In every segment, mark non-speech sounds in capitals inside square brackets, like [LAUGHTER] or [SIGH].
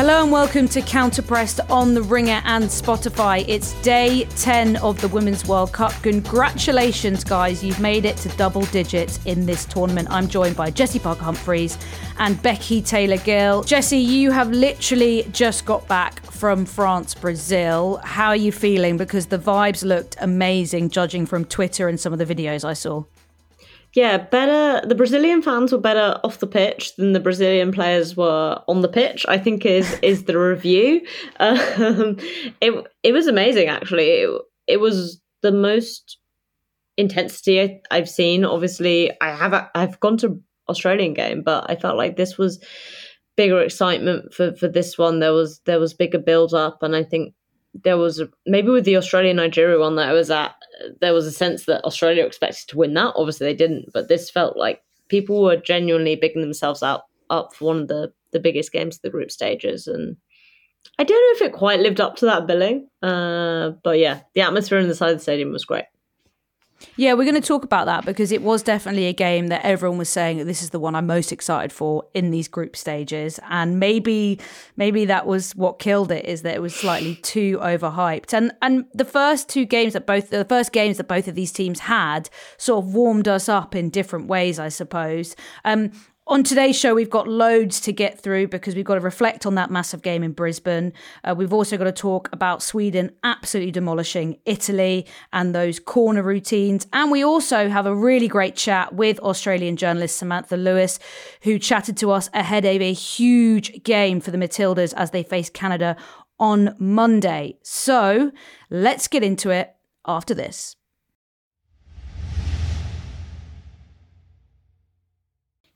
Hello and welcome to Counterpressed on the Ringer and Spotify. It's day 10 of the Women's World Cup. Congratulations, guys. You've made it to double digits in this tournament. I'm joined by Jessy Parker Humphreys and Becky Taylor Gill. Jessy, you have literally just got back from France, Brazil. How are you feeling? Because the vibes looked amazing, judging from Twitter and some of the videos I saw. Yeah, better. The Brazilian fans were better off the pitch than the Brazilian players were on the pitch. I think is [LAUGHS] is the review. Um, it it was amazing actually. It, it was the most intensity I've seen. Obviously, I have I've gone to Australian game, but I felt like this was bigger excitement for for this one. There was there was bigger build up, and I think there was maybe with the Australian Nigeria one that I was at, there was a sense that Australia expected to win that. Obviously, they didn't, but this felt like people were genuinely bigging themselves up up for one of the the biggest games of the group stages, and I don't know if it quite lived up to that billing. Uh, but yeah, the atmosphere inside the stadium was great. Yeah, we're going to talk about that because it was definitely a game that everyone was saying this is the one I'm most excited for in these group stages, and maybe maybe that was what killed it is that it was slightly [SIGHS] too overhyped. And and the first two games that both the first games that both of these teams had sort of warmed us up in different ways, I suppose. Um, on today's show, we've got loads to get through because we've got to reflect on that massive game in Brisbane. Uh, we've also got to talk about Sweden absolutely demolishing Italy and those corner routines. And we also have a really great chat with Australian journalist Samantha Lewis, who chatted to us ahead of a huge game for the Matildas as they face Canada on Monday. So let's get into it after this.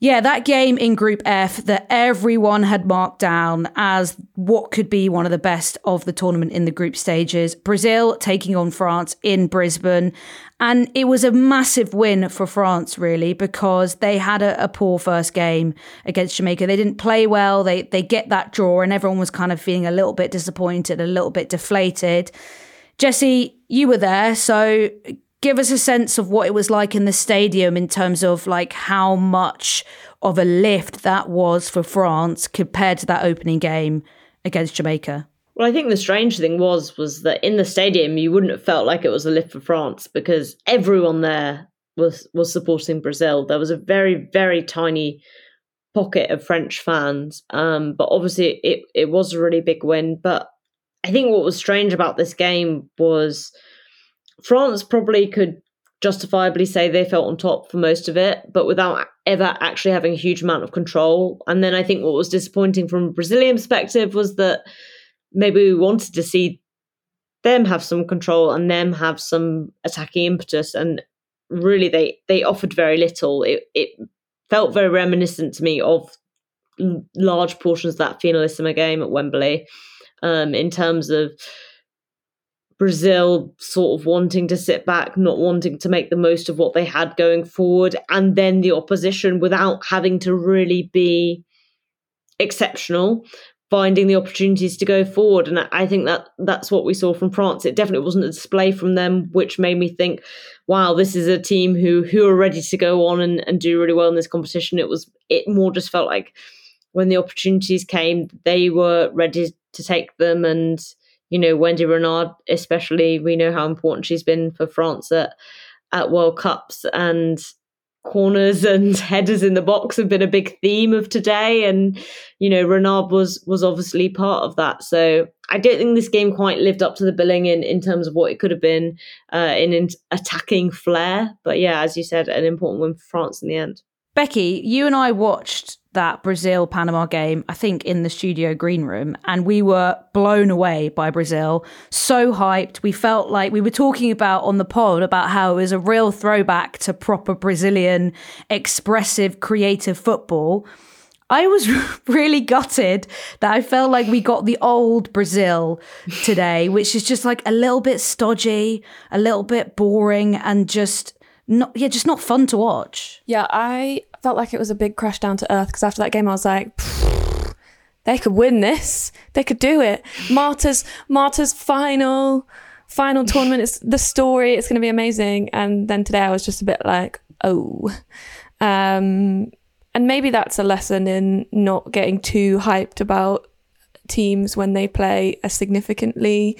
Yeah, that game in Group F that everyone had marked down as what could be one of the best of the tournament in the group stages. Brazil taking on France in Brisbane. And it was a massive win for France, really, because they had a, a, poor first game against Jamaica. They didn't play well. They they get that draw, and everyone was kind of feeling a little bit disappointed, a little bit deflated. Jessy, you were there, so give us a sense of what it was like in the stadium in terms of like how much of a lift that was for France compared to that opening game against Jamaica. Well, I think the strange thing was was that in the stadium you wouldn't have felt like it was a lift for France because everyone there was was supporting Brazil. There was a very very tiny pocket of French fans, um, but obviously it it was a really big win. But I think what was strange about this game was France probably could justifiably say they felt on top for most of it, but without ever actually having a huge amount of control. And then I think what was disappointing from a Brazilian perspective was that maybe we wanted to see them have some control and them have some attacking impetus and really they they offered very little it it felt very reminiscent to me of large portions of that finalissima game at Wembley um in terms of Brazil sort of wanting to sit back, not wanting to make the most of what they had going forward, and then the opposition without having to really be exceptional, finding the opportunities to go forward. And I think that that's what we saw from France. It definitely wasn't a display from them, which made me think, wow, this is a team who who are ready to go on and, and do really well in this competition. It was it more just felt like when the opportunities came, they were ready to take them and you know, Wendy Renard, especially, we know how important she's been for France at, at World Cups and corners [LAUGHS] and headers in the box have been a big theme of today and you know Renard was was obviously part of that. So I don't think this game quite lived up to the billing in in terms of what it could have been uh, in, in attacking flair. But yeah as you said an important win for France in the end. Becky you and I watched that Brazil Panama game, I think, in the studio green room. And we were blown away by Brazil. So hyped. We felt like we were talking about on the pod about how it was a real throwback to proper Brazilian, expressive, creative football. I was [LAUGHS] really gutted that I felt like we got the old Brazil today, which is just like a little bit stodgy, a little bit boring, and just not yeah, just not fun to watch. Yeah, I felt like it was a big crash down to earth because after that game I was like they could win this. They could do it. Marta's Marta's final final tournament is the story. It's going to be amazing. And then today I was just a bit like, oh. Um, and maybe that's a lesson in not getting too hyped about teams when they play a significantly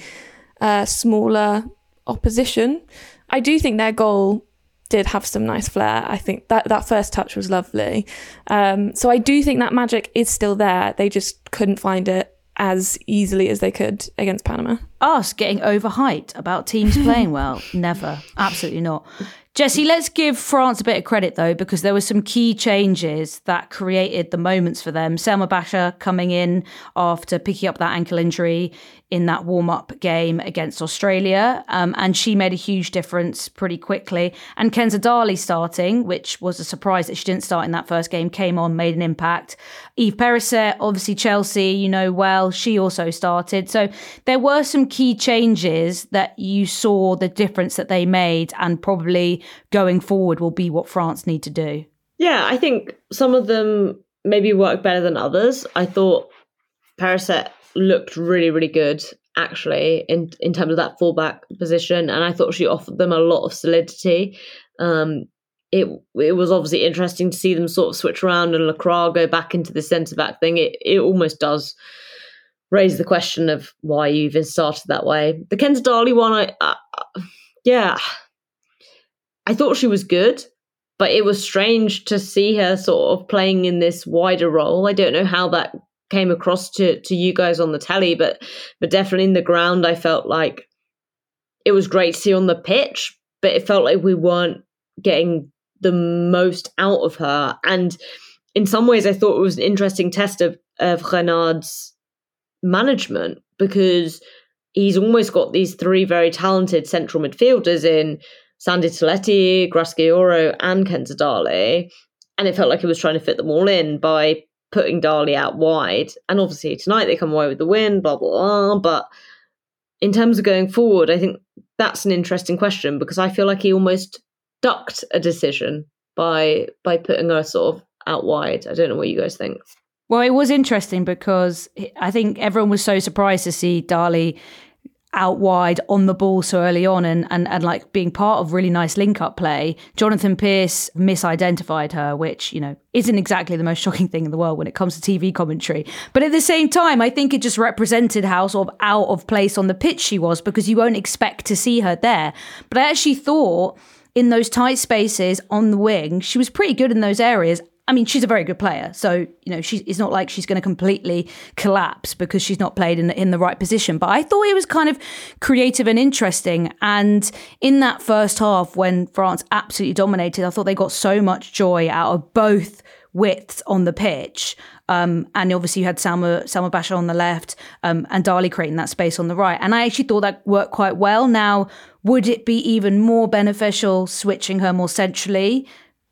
uh, smaller opposition. I do think their goal did have some nice flair. I think that that first touch was lovely. Um, so I do think that magic is still there. They just couldn't find it as easily as they could against Panama. Us getting overhyped about teams playing [LAUGHS] well. Never. Absolutely not. Jessy, let's give France a bit of credit though, because there were some key changes that created the moments for them. Selma Bacha coming in after picking up that ankle injury in that warm up game against Australia. Um, and she made a huge difference pretty quickly. And Kenza Dali starting, which was a surprise that she didn't start in that first game, came on, made an impact. Eve Perisset, obviously Chelsea, you know well, she also started. So there were some key changes that you saw the difference that they made, and probably going forward will be what France need to do. Yeah, I think some of them maybe work better than others. I thought Perisset looked really, really good actually in in terms of that fullback position, and I thought she offered them a lot of solidity. Um, it it was obviously interesting to see them sort of switch around and Lacroix go back into the centre back thing. It it almost does raise the question of why you even started that way. The Kenza Dali one, I uh, yeah, I thought she was good. But it was strange to see her sort of playing in this wider role. I don't know how that came across to to you guys on the telly, but but definitely in the ground, I felt like it was great to see on the pitch, but it felt like we weren't getting the most out of her. And in some ways, I thought it was an interesting test of of Renard's management because he's almost got these three very talented central midfielders in Sandie Toletti, Grace Geyoro, and Kenza Dali. And it felt like he was trying to fit them all in by putting Dali out wide. And obviously tonight they come away with the win, blah, blah, blah. But in terms of going forward, I think that's an interesting question because I feel like he almost ducked a decision by by putting her sort of out wide. I don't know what you guys think. Well, it was interesting because I think everyone was so surprised to see Dali out wide on the ball so early on and, and, and like being part of really nice link up play. Jonathan Pearce misidentified her, which, you know, isn't exactly the most shocking thing in the world when it comes to TV commentary. But at the same time, I think it just represented how sort of out of place on the pitch she was because you won't expect to see her there. But I actually thought in those tight spaces on the wing, she was pretty good in those areas. I mean, she's a very good player, so you know, it's not like she's going to completely collapse because she's not played in the, in the right position. But I thought it was kind of creative and interesting. And in that first half, when France absolutely dominated, I thought they got so much joy out of both widths on the pitch. Um, and obviously, you had Salma Salma Bacha on the left um, and Dali creating that space on the right. And I actually thought that worked quite well. Now, would it be even more beneficial switching her more centrally?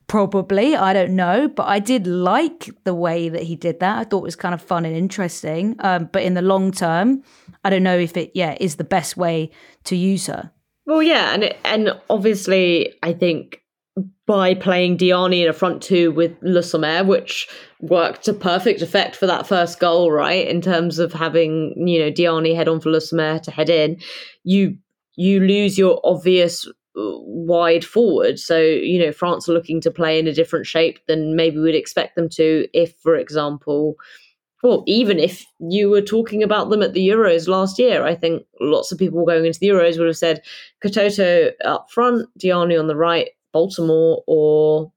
Probably, I don't know, but I did like the way that he did that. I thought it was kind of fun and interesting. Um, but in the long term, I don't know if it, yeah, is the best way to use her. Well, yeah, and it, and obviously, I think by playing Diani in a front two with Le Sommer, which worked to perfect effect for that first goal, right? In terms of having you know Diani head on for Le Sommer to head in, you you lose your obvious wide forward. So, you know, France are looking to play in a different shape than maybe we'd expect them to if, for example, well, even if you were talking about them at the Euros last year, I think lots of people going into the Euros would have said Katoto up front, Diani on the right, Baltimore or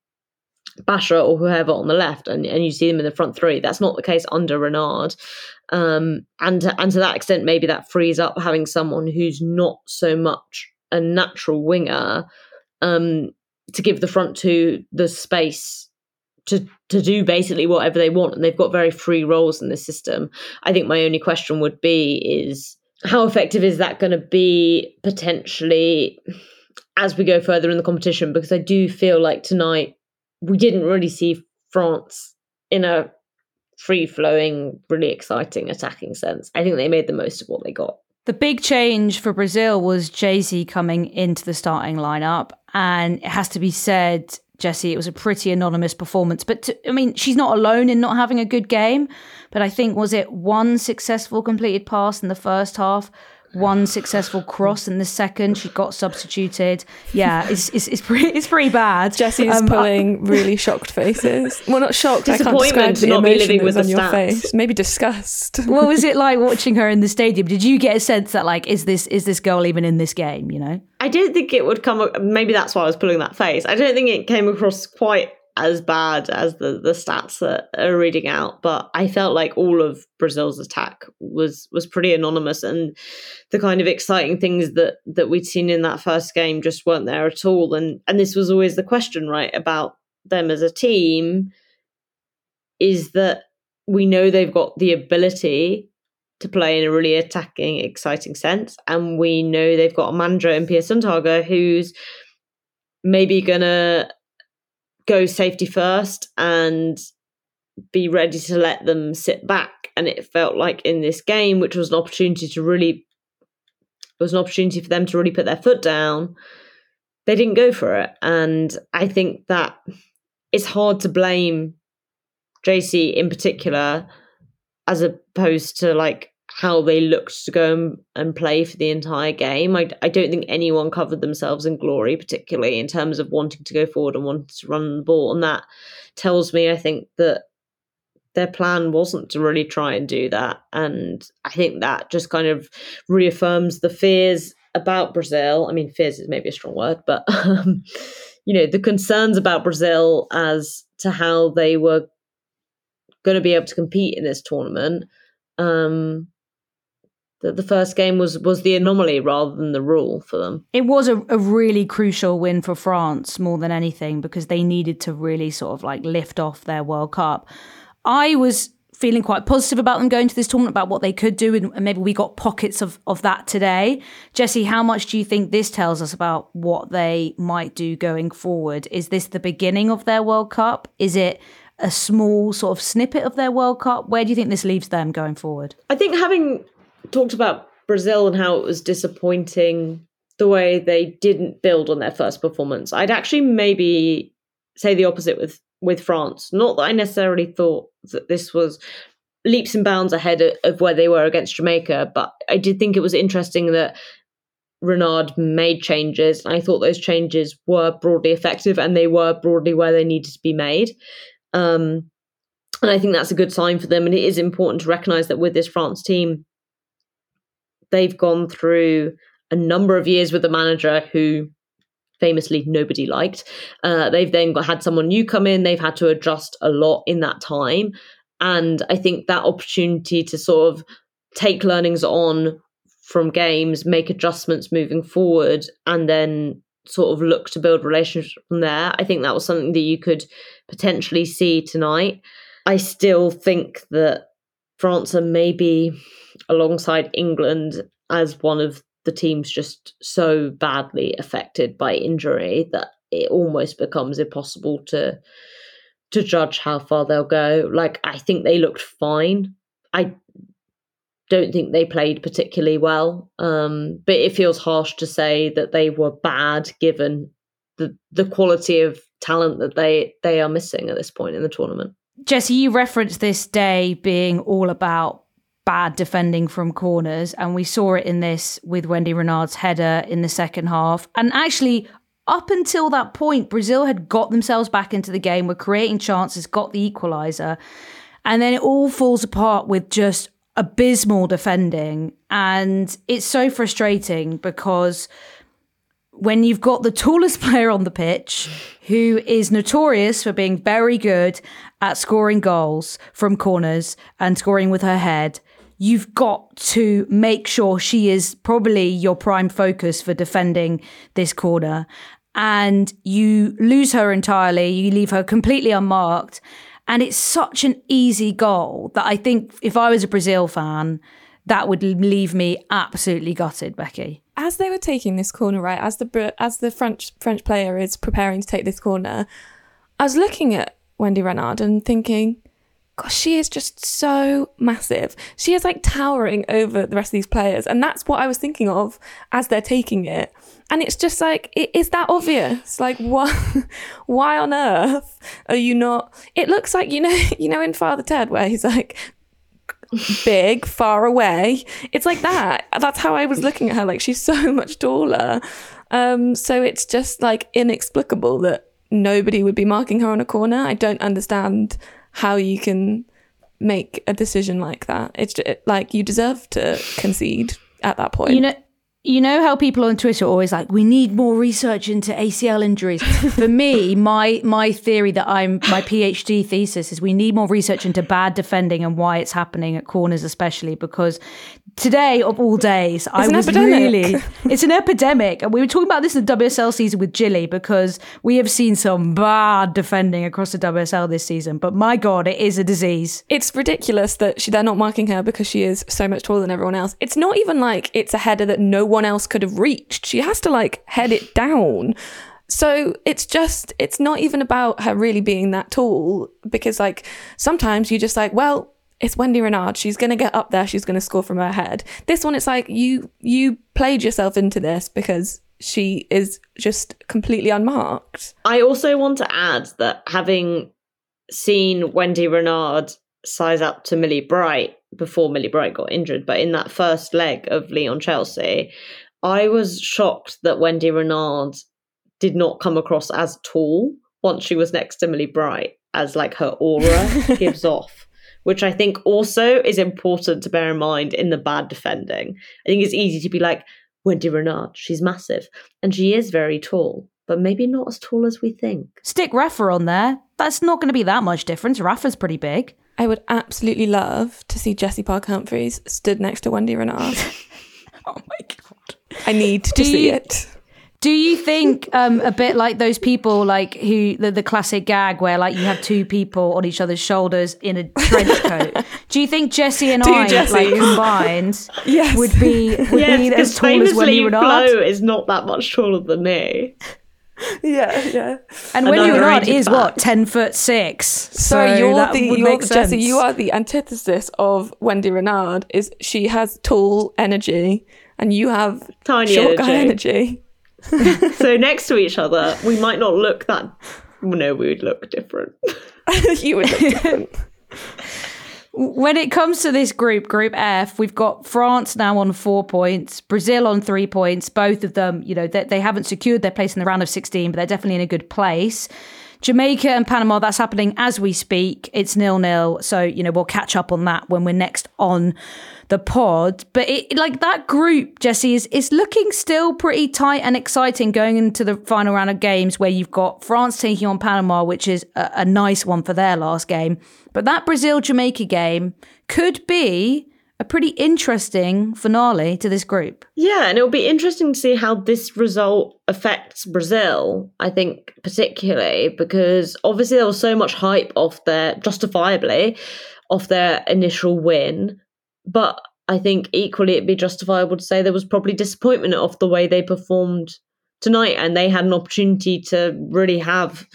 Bacha or whoever on the left, and, and you see them in the front three. That's not the case under Renard. Um, and, to, and to that extent, maybe that frees up having someone who's not so much a natural winger um, to give the front two the space to to do basically whatever they want, and they've got very free roles in the system. I think my only question would be is how effective is that going to be potentially as we go further in the competition? Because I do feel like tonight we didn't really see France in a free flowing, really exciting attacking sense. I think they made the most of what they got. The big change for Brazil was Geyse coming into the starting lineup. And it has to be said, Jessy, it was a pretty anonymous performance. But to, I mean, she's not alone in not having a good game. But I think, was it one successful completed pass in the first half? One successful cross in the second. She got substituted. Yeah, it's it's, it's pretty it's pretty bad. Jessy's um, pulling [LAUGHS] really shocked faces. Well, not shocked. I can't describe the emotion that was on your stats. face. Maybe disgust. what was [LAUGHS] it like watching her in the stadium? Did you get a sense that like is this is this girl even in this game? You know, I didn't think it would come. Maybe that's why I was pulling that face. I don't think it came across quite as bad as the the stats that are reading out but i felt like all of brazil's attack was was pretty anonymous and the kind of exciting things that that we'd seen in that first game just weren't there at all. And and this was always the question right about them as a team is that we know they've got the ability to play in a really attacking exciting sense and we know they've got a manager in Pia Sundhage who's maybe gonna go safety first and be ready to let them sit back. And it felt like in this game, which was an opportunity to really was an opportunity for them to really put their foot down, they didn't go for it. And I think that it's hard to blame Geyse in particular as opposed to like how they looked to go and, and play for the entire game. I, I don't think anyone covered themselves in glory, particularly in terms of wanting to go forward and wanting to run the ball. And that tells me, I think, that their plan wasn't to really try and do that. And I think that just kind of reaffirms the fears about Brazil. I mean, fears is maybe a strong word, but, [LAUGHS] um, you know, the concerns about Brazil as to how they were going to be able to compete in this tournament. Um, that the first game was was the anomaly rather than the rule for them. It was a, a really crucial win for France more than anything because they needed to really sort of like lift off their World Cup. I was feeling quite positive about them going to this tournament about what they could do and maybe we got pockets of, of that today. Jessy how much do you think this tells us about what they might do going forward? Is this the beginning of their world cup? Is it a small sort of snippet of their world cup? Where do you think this leaves them going forward? I think having talked about Brazil and how it was disappointing the way they didn't build on their first performance. I'd actually maybe say the opposite with with France. Not that I necessarily thought that this was leaps and bounds ahead of where they were against Jamaica, but I did think it was interesting that Renard made changes. I thought those changes were broadly effective and they were broadly where they needed to be made. Um, and I think that's a good sign for them. And it is important to recognise that with this France team, they've gone through a number of years with a manager who famously nobody liked. Uh, they've then got, had someone new come in. They've had to adjust a lot in that time. And I think that opportunity to sort of take learnings on from games, make adjustments moving forward, and then sort of look to build relationships from there. I think that was something that you could potentially see tonight. I still think that France are maybe alongside England as one of the teams just so badly affected by injury that it almost becomes impossible to to judge how far they'll go. Like I think they looked fine. I don't think they played particularly well. Um, but it feels harsh to say that they were bad given the the quality of talent that they they are missing at this point in the tournament. Jessy, you referenced this day being all about bad defending from corners. And we saw it in this with Wendy Renard's header in the second half. And actually, up until that point, Brazil had got themselves back into the game, were creating chances, got the equaliser. And then it all falls apart with just abysmal defending. And it's so frustrating because when you've got the tallest [LAUGHS] player on the pitch who is notorious for being very good at scoring goals from corners and scoring with her head you've got to make sure she is probably your prime focus for defending this corner. And you lose her entirely, you leave her completely unmarked. And it's such an easy goal that I think if I was a Brazil fan, that would leave me absolutely gutted, Becky. As they were taking this corner, right, as the as the French French player is preparing to take this corner, I was looking at Wendy Renard and thinking, gosh, she is just so massive. She is like towering over the rest of these players. And that's what I was thinking of as they're taking it. And it's just like, it is that obvious? Like, [LAUGHS] why, why on earth are you not? It looks like, you know, [LAUGHS] you know, in Father Ted, where he's like, big, far away. It's like that. That's how I was looking at her. Like she's so [LAUGHS] much taller. Um, so it's just like inexplicable that nobody would be marking her on a corner. I don't understand how you can make a decision like that. It's just, like you deserve to concede at that point. You know, you know how people on Twitter are always like, we need more research into ACL injuries. [LAUGHS] For me, my my theory that I'm my PhD thesis is we need more research into bad defending and why it's happening at corners, especially because today of all days, I was epidemic. really [LAUGHS] it's an epidemic, and we were talking about this in the WSL season with Jilly because we have seen some bad defending across the WSL this season. But my God, it is a disease. it's ridiculous that she, they're not marking her because she is so much taller than everyone else. It's not even like it's a header that no one else could have reached. She has to like head it down. So it's just, it's not even about her really being that tall because like sometimes you just like, well, it's Wendy Renard. She's going to get up there. She's going to score from her head. This one, it's like you, you played yourself into this because she is just completely unmarked. I also want to add that having seen Wendy Renard size up to Millie Bright before Millie Bright got injured, but in that first leg of Lyon Chelsea, I was shocked that Wendy Renard did not come across as tall once she was next to Millie Bright, as like her aura [LAUGHS] gives off. Which I think also is important to bear in mind in the bad defending. I think it's easy to be like, Wendy Renard, she's massive. And she is very tall, but maybe not as tall as we think. Stick Rafa on there. That's not going to be that much difference. Rafa's pretty big. I would absolutely love to see Jessy Park Humphreys stood next to Wendy Renard. [LAUGHS] Oh my God. I need to Do see you- it. Do you think um, a bit like those people, like who the, the classic gag where like you have two people on each other's shoulders in a trench [LAUGHS] coat? Do you think Jessy and Two I, like combined, [LAUGHS] Yes. would be would Yes, be because as tall as Wendy famously Renard? Flo is not that much taller than me. Yeah, yeah. And An Wendy Renard underrated is what ten foot six. So, So you're that the would you're make the, Jessy, sense. you are the antithesis of Wendy Renard. Is she has tall energy and you have Tiny short guy energy. [LAUGHS] So next to each other, we might not look that. No, we would look different. [LAUGHS] you would look different. When it comes to this group, Group F, we've got France now on four points, Brazil on three points. Both of them, you know, they, they haven't secured their place in the round of 16, but they're definitely in a good place. Jamaica and Panama, that's happening as we speak. It's nil nil. So, you know, we'll catch up on that when we're next on the pod. But it like that group, Jessy, is is looking still pretty tight and exciting going into the final round of games where you've got France taking on Panama, which is a, a nice one for their last game. But that Brazil Jamaica game could be a pretty interesting finale to this group. Yeah, and it'll be interesting to see how this result affects Brazil, I think, particularly because obviously there was so much hype off their, justifiably, off their initial win. But I think equally it'd be justifiable to say there was probably disappointment off the way they performed tonight, and they had an opportunity to really have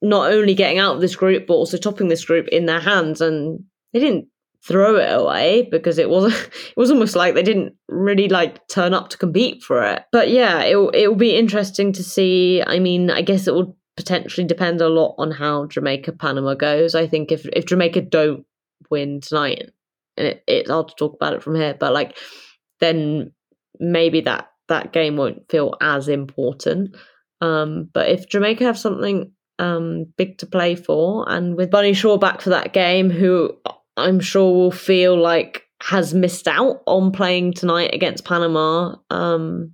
not only getting out of this group, but also topping this group in their hands. And they didn't throw it away because it was [LAUGHS] it was almost like they didn't really like turn up to compete for it. But yeah, it it will be interesting to see. I mean, I guess it will potentially depend a lot on how Jamaica Panama goes. I think if if Jamaica don't win tonight, it, it's hard to talk about it from here, but like then maybe that that game won't feel as important. Um, but if Jamaica have something um, big to play for, and with Bunny Shaw back for that game, who I'm sure will feel like has missed out on playing tonight against Panama. Um,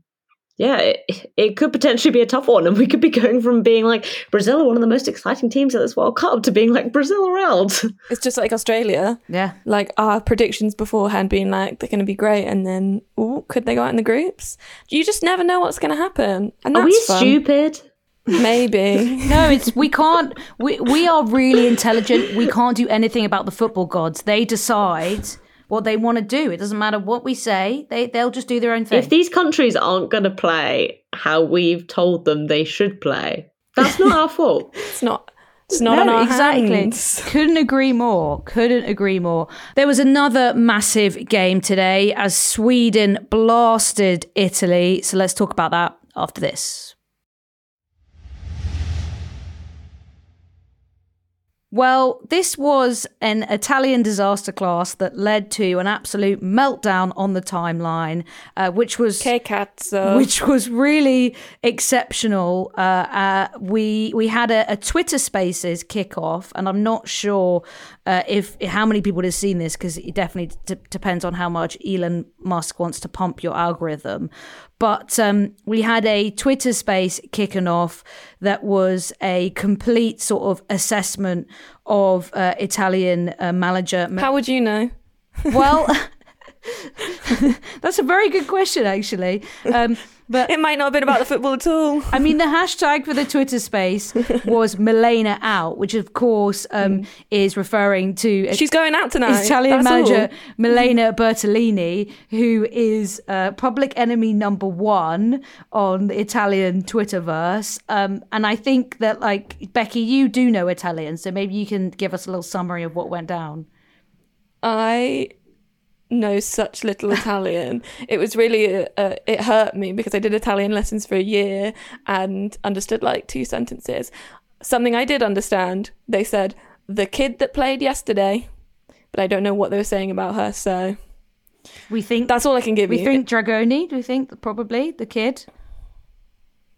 yeah, it, it could potentially be a tough one, and we could be going from being like Brazil are one of the most exciting teams at this World Cup to being like Brazil are out. [LAUGHS] It's just like Australia. Yeah. Like our predictions beforehand being like they're going to be great, and then ooh, could they go out in the groups? You just never know what's going to happen, and Are we fun. stupid? Maybe. [LAUGHS] No, it's we can't. We we are really intelligent. We can't do anything about the football gods. They decide what they want to do. It doesn't matter what we say. They they'll just do their own thing. If these countries aren't going to play how we've told them they should play, that's not our fault. [LAUGHS] It's not. It's not No, exactly. hands. Couldn't agree more. Couldn't agree more. There was another massive game today as Sweden blasted Italy. So let's talk about that after this. Well, this was an Italian disaster class that led to an absolute meltdown on the timeline, uh, which was which was really exceptional. Uh, uh, we we had a, a Twitter Spaces kickoff, and I'm not sure uh, if how many people have seen this because it definitely d- depends on how much Elon Musk wants to pump your algorithm. But um, we had a Twitter Space kicking off that was a complete sort of assessment of uh, Italian uh, manager. How would you know? Well. [LAUGHS] [LAUGHS] That's a very good question, actually. Um, but It might not have been about the football at all. [LAUGHS] I mean, the hashtag for the Twitter space was Milena out, which of course um, is referring to She's going out tonight. Italian That's manager all. Milena Bertolini, who is uh, public enemy number one on the Italian Twitterverse. Um, and I think that, like, Becky, you do know Italian, so maybe you can give us a little summary of what went down. I know such little [LAUGHS] Italian. it was really, uh, it hurt me because I did Italian lessons for a year and understood like two sentences. Something I did understand, they said, the kid that played yesterday, but I don't know what they were saying about her. So We think that's all I can give we you. We think Dragoni. Do we think probably the kid?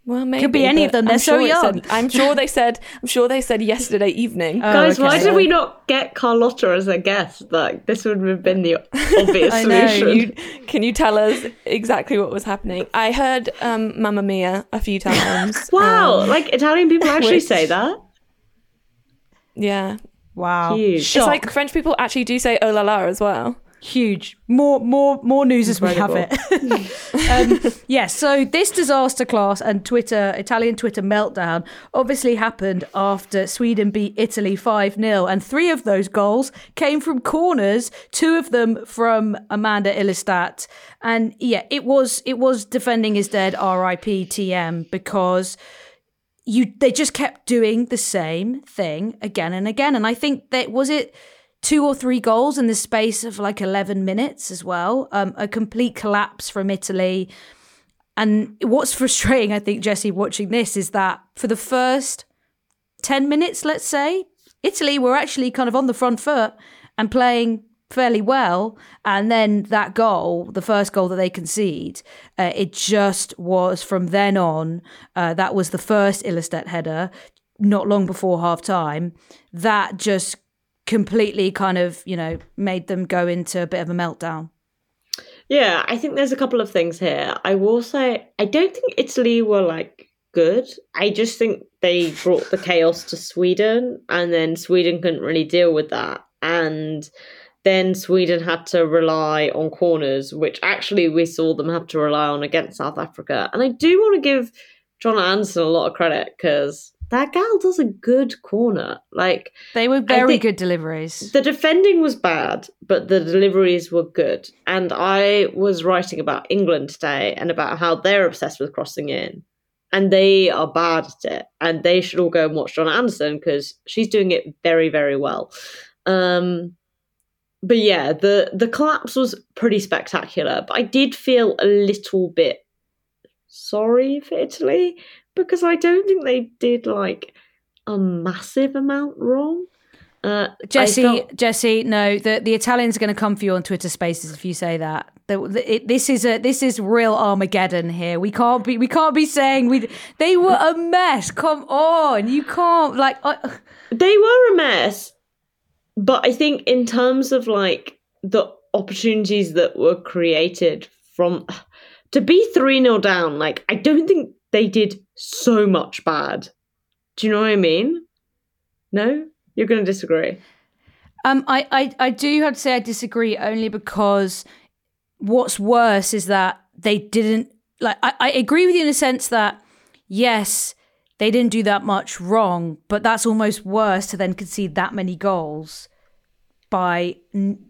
Well, maybe could be any of them, they're I'm so sure it said- I'm sure they said. I'm sure they said yesterday evening. [LAUGHS] Oh, Guys, why did we not get Carlotta as a guest? Like this would have been the [LAUGHS] obvious I know, solution. You, [LAUGHS] can you tell us exactly what was happening? I heard um, "Mamma Mia" a few times. Wow, Um, like Italian people actually which- say that. yeah, Wow, Huge. Shock. it's like French people actually do say "oh la la" as well. Huge. More, more, more news as we have it. [LAUGHS] um, yes. so this disaster class and Twitter, Italian Twitter meltdown, obviously happened after Sweden beat Italy five 0 and three of those goals came from corners. Two of them from Amanda Ilestedt, and yeah, it was it was defending his dead. R.I.P. TM because you they just kept doing the same thing again and again and i think that was it two or three goals in the space of like 11 minutes as well um, a complete collapse from italy. And what's frustrating i think jessy watching this is that for the first 10 minutes let's say italy were actually kind of on the front foot and playing fairly well and then that goal the first goal that they concede uh, it just was from then on uh, that was the first Ilestedt header not long before half time that just completely kind of you know made them go into a bit of a meltdown Yeah, I think there's a couple of things here. I will say I don't think Italy were like good. I just think they brought the chaos to Sweden and then Sweden couldn't really deal with that. And then Sweden had to rely on corners, which actually we saw them have to rely on against South Africa. And I do want to give Jonna Andersson a lot of credit because that gal does a good corner. Like they were very good deliveries the defending was bad, but the deliveries were good. And I was writing about England today and about how they're obsessed with crossing in. And they are bad at it. And they should all go and watch Jonna Andersson because she's doing it very, very well. Um, but yeah, the the collapse was pretty spectacular. But I did feel a little bit sorry for Italy because I don't think they did like a massive amount wrong. Uh, Jessy, felt- Jessy, no, the the Italians are going to come for you on Twitter Spaces if you say that. The, the, it, this is a this is real Armageddon here. We can't be we can't be saying we they were a mess. Come on, you can't like. Uh, they were a mess but i think in terms of like the opportunities that were created from to be 3-0 down like i don't think they did so much bad do you know what i mean no you're going to disagree Um, I, I, I do have to say I disagree only because what's worse is that they didn't like. I, I agree with you in a sense that yes, they didn't do that much wrong, but that's almost worse to then concede that many goals by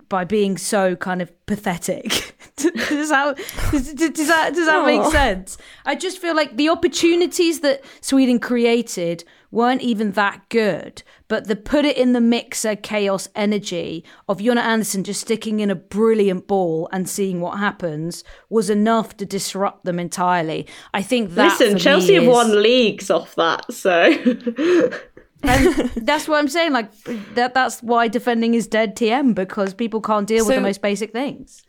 by being so kind of pathetic. [LAUGHS] [LAUGHS] does that does, does that does that make oh. sense? I just feel like the opportunities that Sweden created weren't even that good, but the put it in the mixer chaos energy of Jonna Andersson just sticking in a brilliant ball and seeing what happens was enough to disrupt them entirely. I think that listen chelsea me have won leagues off that so And [LAUGHS] that's what I'm saying. Like that. That's why defending is dead. TM because people can't deal with the most basic things.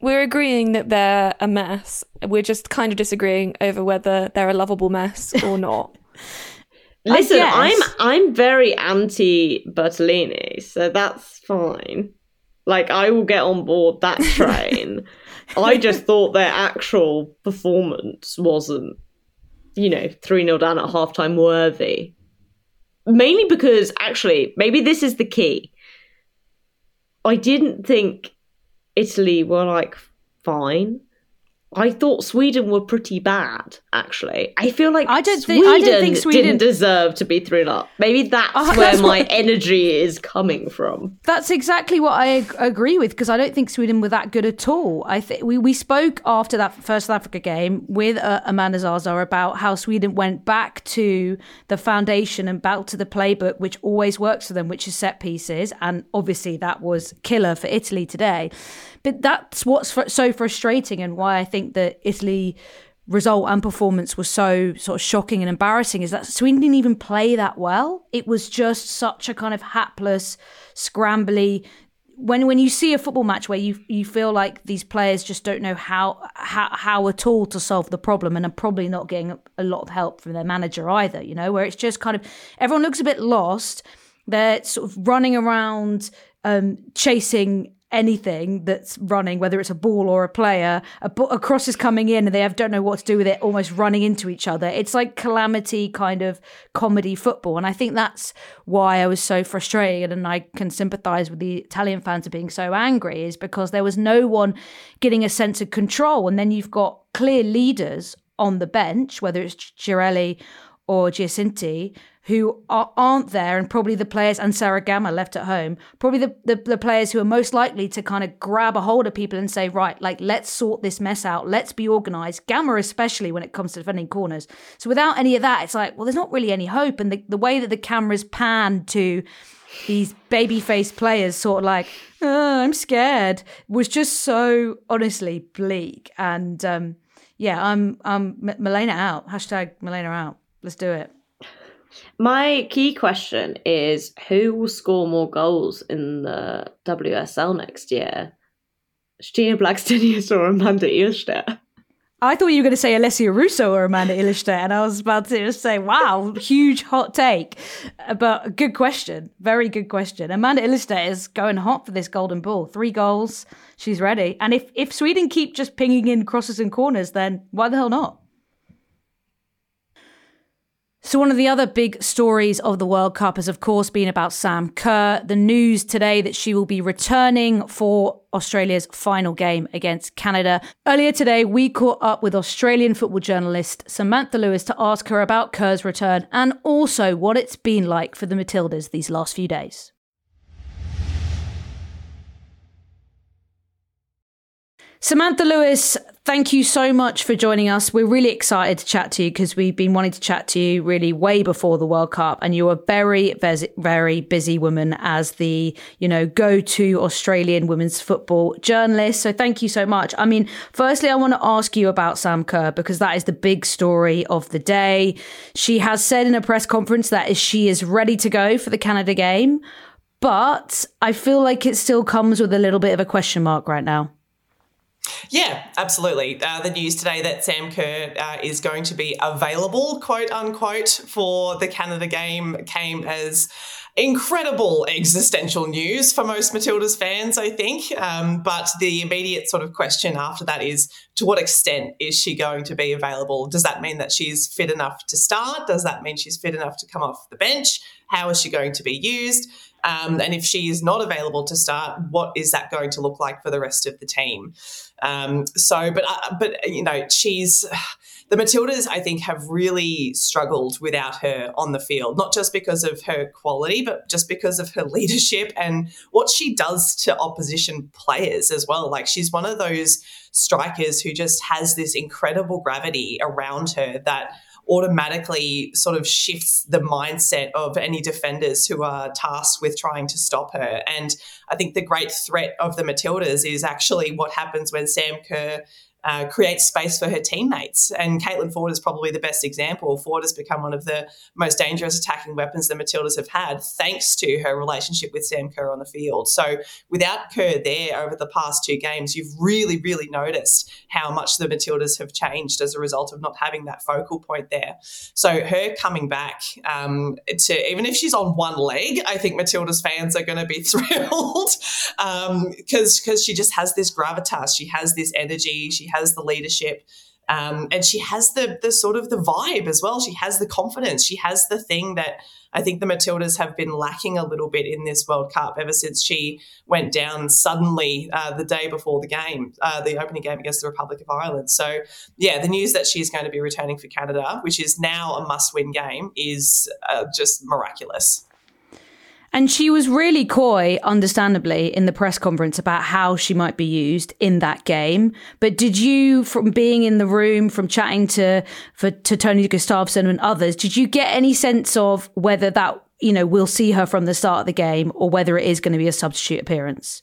We're agreeing that they're a mess. We're just kind of disagreeing over whether they're a lovable mess or [LAUGHS] not. Listen. I'm I'm very anti Bertolini, so that's fine. Like I will get on board that [LAUGHS] train. I just thought their actual performance wasn't, you know, 3 0 down at halftime worthy. Mainly because actually, maybe this is the key. I didn't think Italy were like fine. I thought Sweden were pretty bad, actually. I feel like I don't Sweden, think- I don't think Sweden- didn't deserve to be thrown up. Maybe that's Uh, where that's my what- energy is coming from. That's exactly what I ag- agree with because I don't think Sweden were that good at all. I think we, we spoke after that first South Africa game with uh, Amanda Zaza about how Sweden went back to the foundation and back to the playbook, which always works for them, which is set pieces, and obviously that was killer for Italy today. But that's what's fr- so frustrating and why I think that Italy result and performance was so sort of shocking and embarrassing is that Sweden didn't even play that well. It was just such a kind of hapless, scrambly. When when you see a football match where you you feel like these players just don't know how how, how at all to solve the problem and are probably not getting a lot of help from their manager either, you know, where it's just kind of everyone looks a bit lost. They're sort of running around um, chasing anything that's running, whether it's a ball or a player. A, a cross is coming in and they have don't know what to do with it, almost running into each other. It's like calamity kind of comedy football, and I think that's why I was so frustrated. And I can sympathise with the Italian fans of being so angry, is because there was no one getting a sense of control, and then you've got clear leaders on the bench, whether it's Girelli or Giacinti, who are, aren't there, and probably the players and Sara Gama left at home, probably the, the, the players who are most likely to kind of grab a hold of people and say, right, like, let's sort this mess out, let's be organized. Gama, especially when it comes to defending corners. So without any of that, it's like, well, there's not really any hope. And the, the way that the cameras pan to these baby faced players, sort of like, oh, I'm scared, was just so honestly bleak. And um, yeah, I'm, I'm M- Milena out. Hashtag Milena out. Let's do it. My key question is who will score more goals in the WSL next year? Stina Blackstenius [LAUGHS] or Amanda Ilestedt? I thought you were going to say Alessia Russo or Amanda Ilestedt, and I was about to say, wow, huge hot take. Uh, but good question. Very good question. Amanda Ilestedt is going hot for this golden ball. Three goals. She's ready. And if, if Sweden keep just pinging in crosses and corners, then why the hell not? So, one of the other big stories of the World Cup has, of course, been about Sam Kerr. The news today that she will be returning for Australia's final game against Canada. Earlier today, we caught up with Australian football journalist Samantha Lewis to ask her about Kerr's return and also what it's been like for the Matildas these last few days. Samantha Lewis, thank you so much for joining us. We're really excited to chat to you because we've been wanting to chat to you really way before the World Cup, and you're a very, very, busy woman as the you know go-to Australian women's football journalist. So thank you so much. I mean, firstly, I want to ask you about Sam Kerr because that is the big story of the day. She has said in a press conference that she is ready to go for the Canada game, but I feel like it still comes with a little bit of a question mark right now. Yeah, absolutely. Uh, the news today that Sam Kerr uh, is going to be available, quote unquote, for the Canada game came as incredible existential news for most Matildas fans, I think. Um, but the immediate sort of question after that is to what extent is she going to be available? Does that mean that she's fit enough to start? Does that mean she's fit enough to come off the bench? How is she going to be used? Um, and if she is not available to start, what is that going to look like for the rest of the team? Um, so, but uh, but you know, she's the Matildas. I think have really struggled without her on the field, not just because of her quality, but just because of her [LAUGHS] leadership and what she does to opposition players as well. Like she's one of those strikers who just has this incredible gravity around her that automatically sort of shifts the mindset of any defenders who are tasked with trying to stop her. And I think the great threat of the Matildas is actually what happens when Sam Kerr uh, create space for her teammates. And Caitlin Foord is probably the best example. Foord has become one of the most dangerous attacking weapons the Matildas have had, thanks to her relationship with Sam Kerr on the field. So without Kerr there over the past two games, you've really, really noticed how much the Matildas have changed as a result of not having that focal point there. So her coming back um, to even if she's on one leg, I think Matilda's fans are going to be [LAUGHS] thrilled because um, because she just has this gravitas, she has this energy, she has the leadership. Um, and she has the the sort of the vibe as well. She has the confidence. She has the thing that I think the Matildas have been lacking a little bit in this World Cup ever since she went down suddenly uh, the day before the game, uh, the opening game against the Republic of Ireland. So, yeah, the news that she's going to be returning for Canada, which is now a must win game, is uh, just miraculous. And she was really coy, understandably, in the press conference about how she might be used in that game. But did you, from being in the room, from chatting to for, to Tony Gustavsson and others, did you get any sense of whether that you know we'll see her from the start of the game or whether it is going to be a substitute appearance?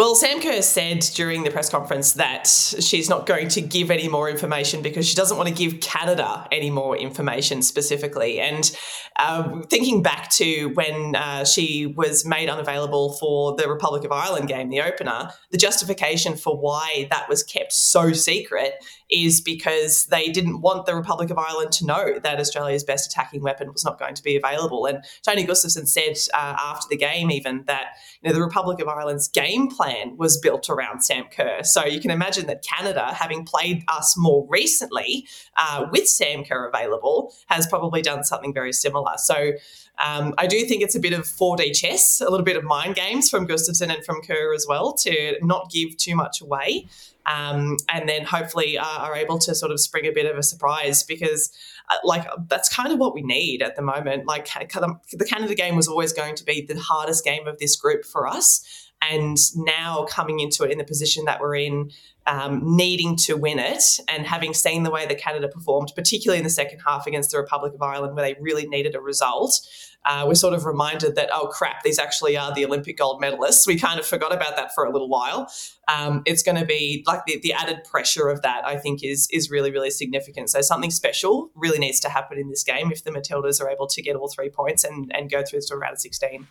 Well, Sam Kerr said during the press conference that she's not going to give any more information because she doesn't want to give Canada any more information specifically. And uh, thinking back to when uh, she was made unavailable for the Republic of Ireland game, the opener, the justification for why that was kept so secret is because they didn't want the Republic of Ireland to know that Australia's best attacking weapon was not going to be available. And Tony Gustavsson said uh, after the game, even that you know the Republic of Ireland's game plan was built around Sam Kerr. So you can imagine that Canada, having played us more recently uh, with Sam Kerr available, has probably done something very similar. So um, I do think it's a bit of 4D chess, a little bit of mind games from Gustavsson and from Kerr as well to not give too much away. Um, and then hopefully uh, are able to sort of spring a bit of a surprise because uh, like that's kind of what we need at the moment. Like the canada game was always going to be the hardest game of this group for us and now coming into it in the position that we're in, um, needing to win it, and having seen the way that Canada performed, particularly in the second half against the Republic of Ireland, where they really needed a result, uh, we're sort of reminded that, oh crap, these actually are the Olympic gold medalists. We kind of forgot about that for a little while. Um, it's going to be like the, the added pressure of that, I think, is, is really, really significant. So something special really needs to happen in this game if the Matildas are able to get all three points and, and go through to round 16.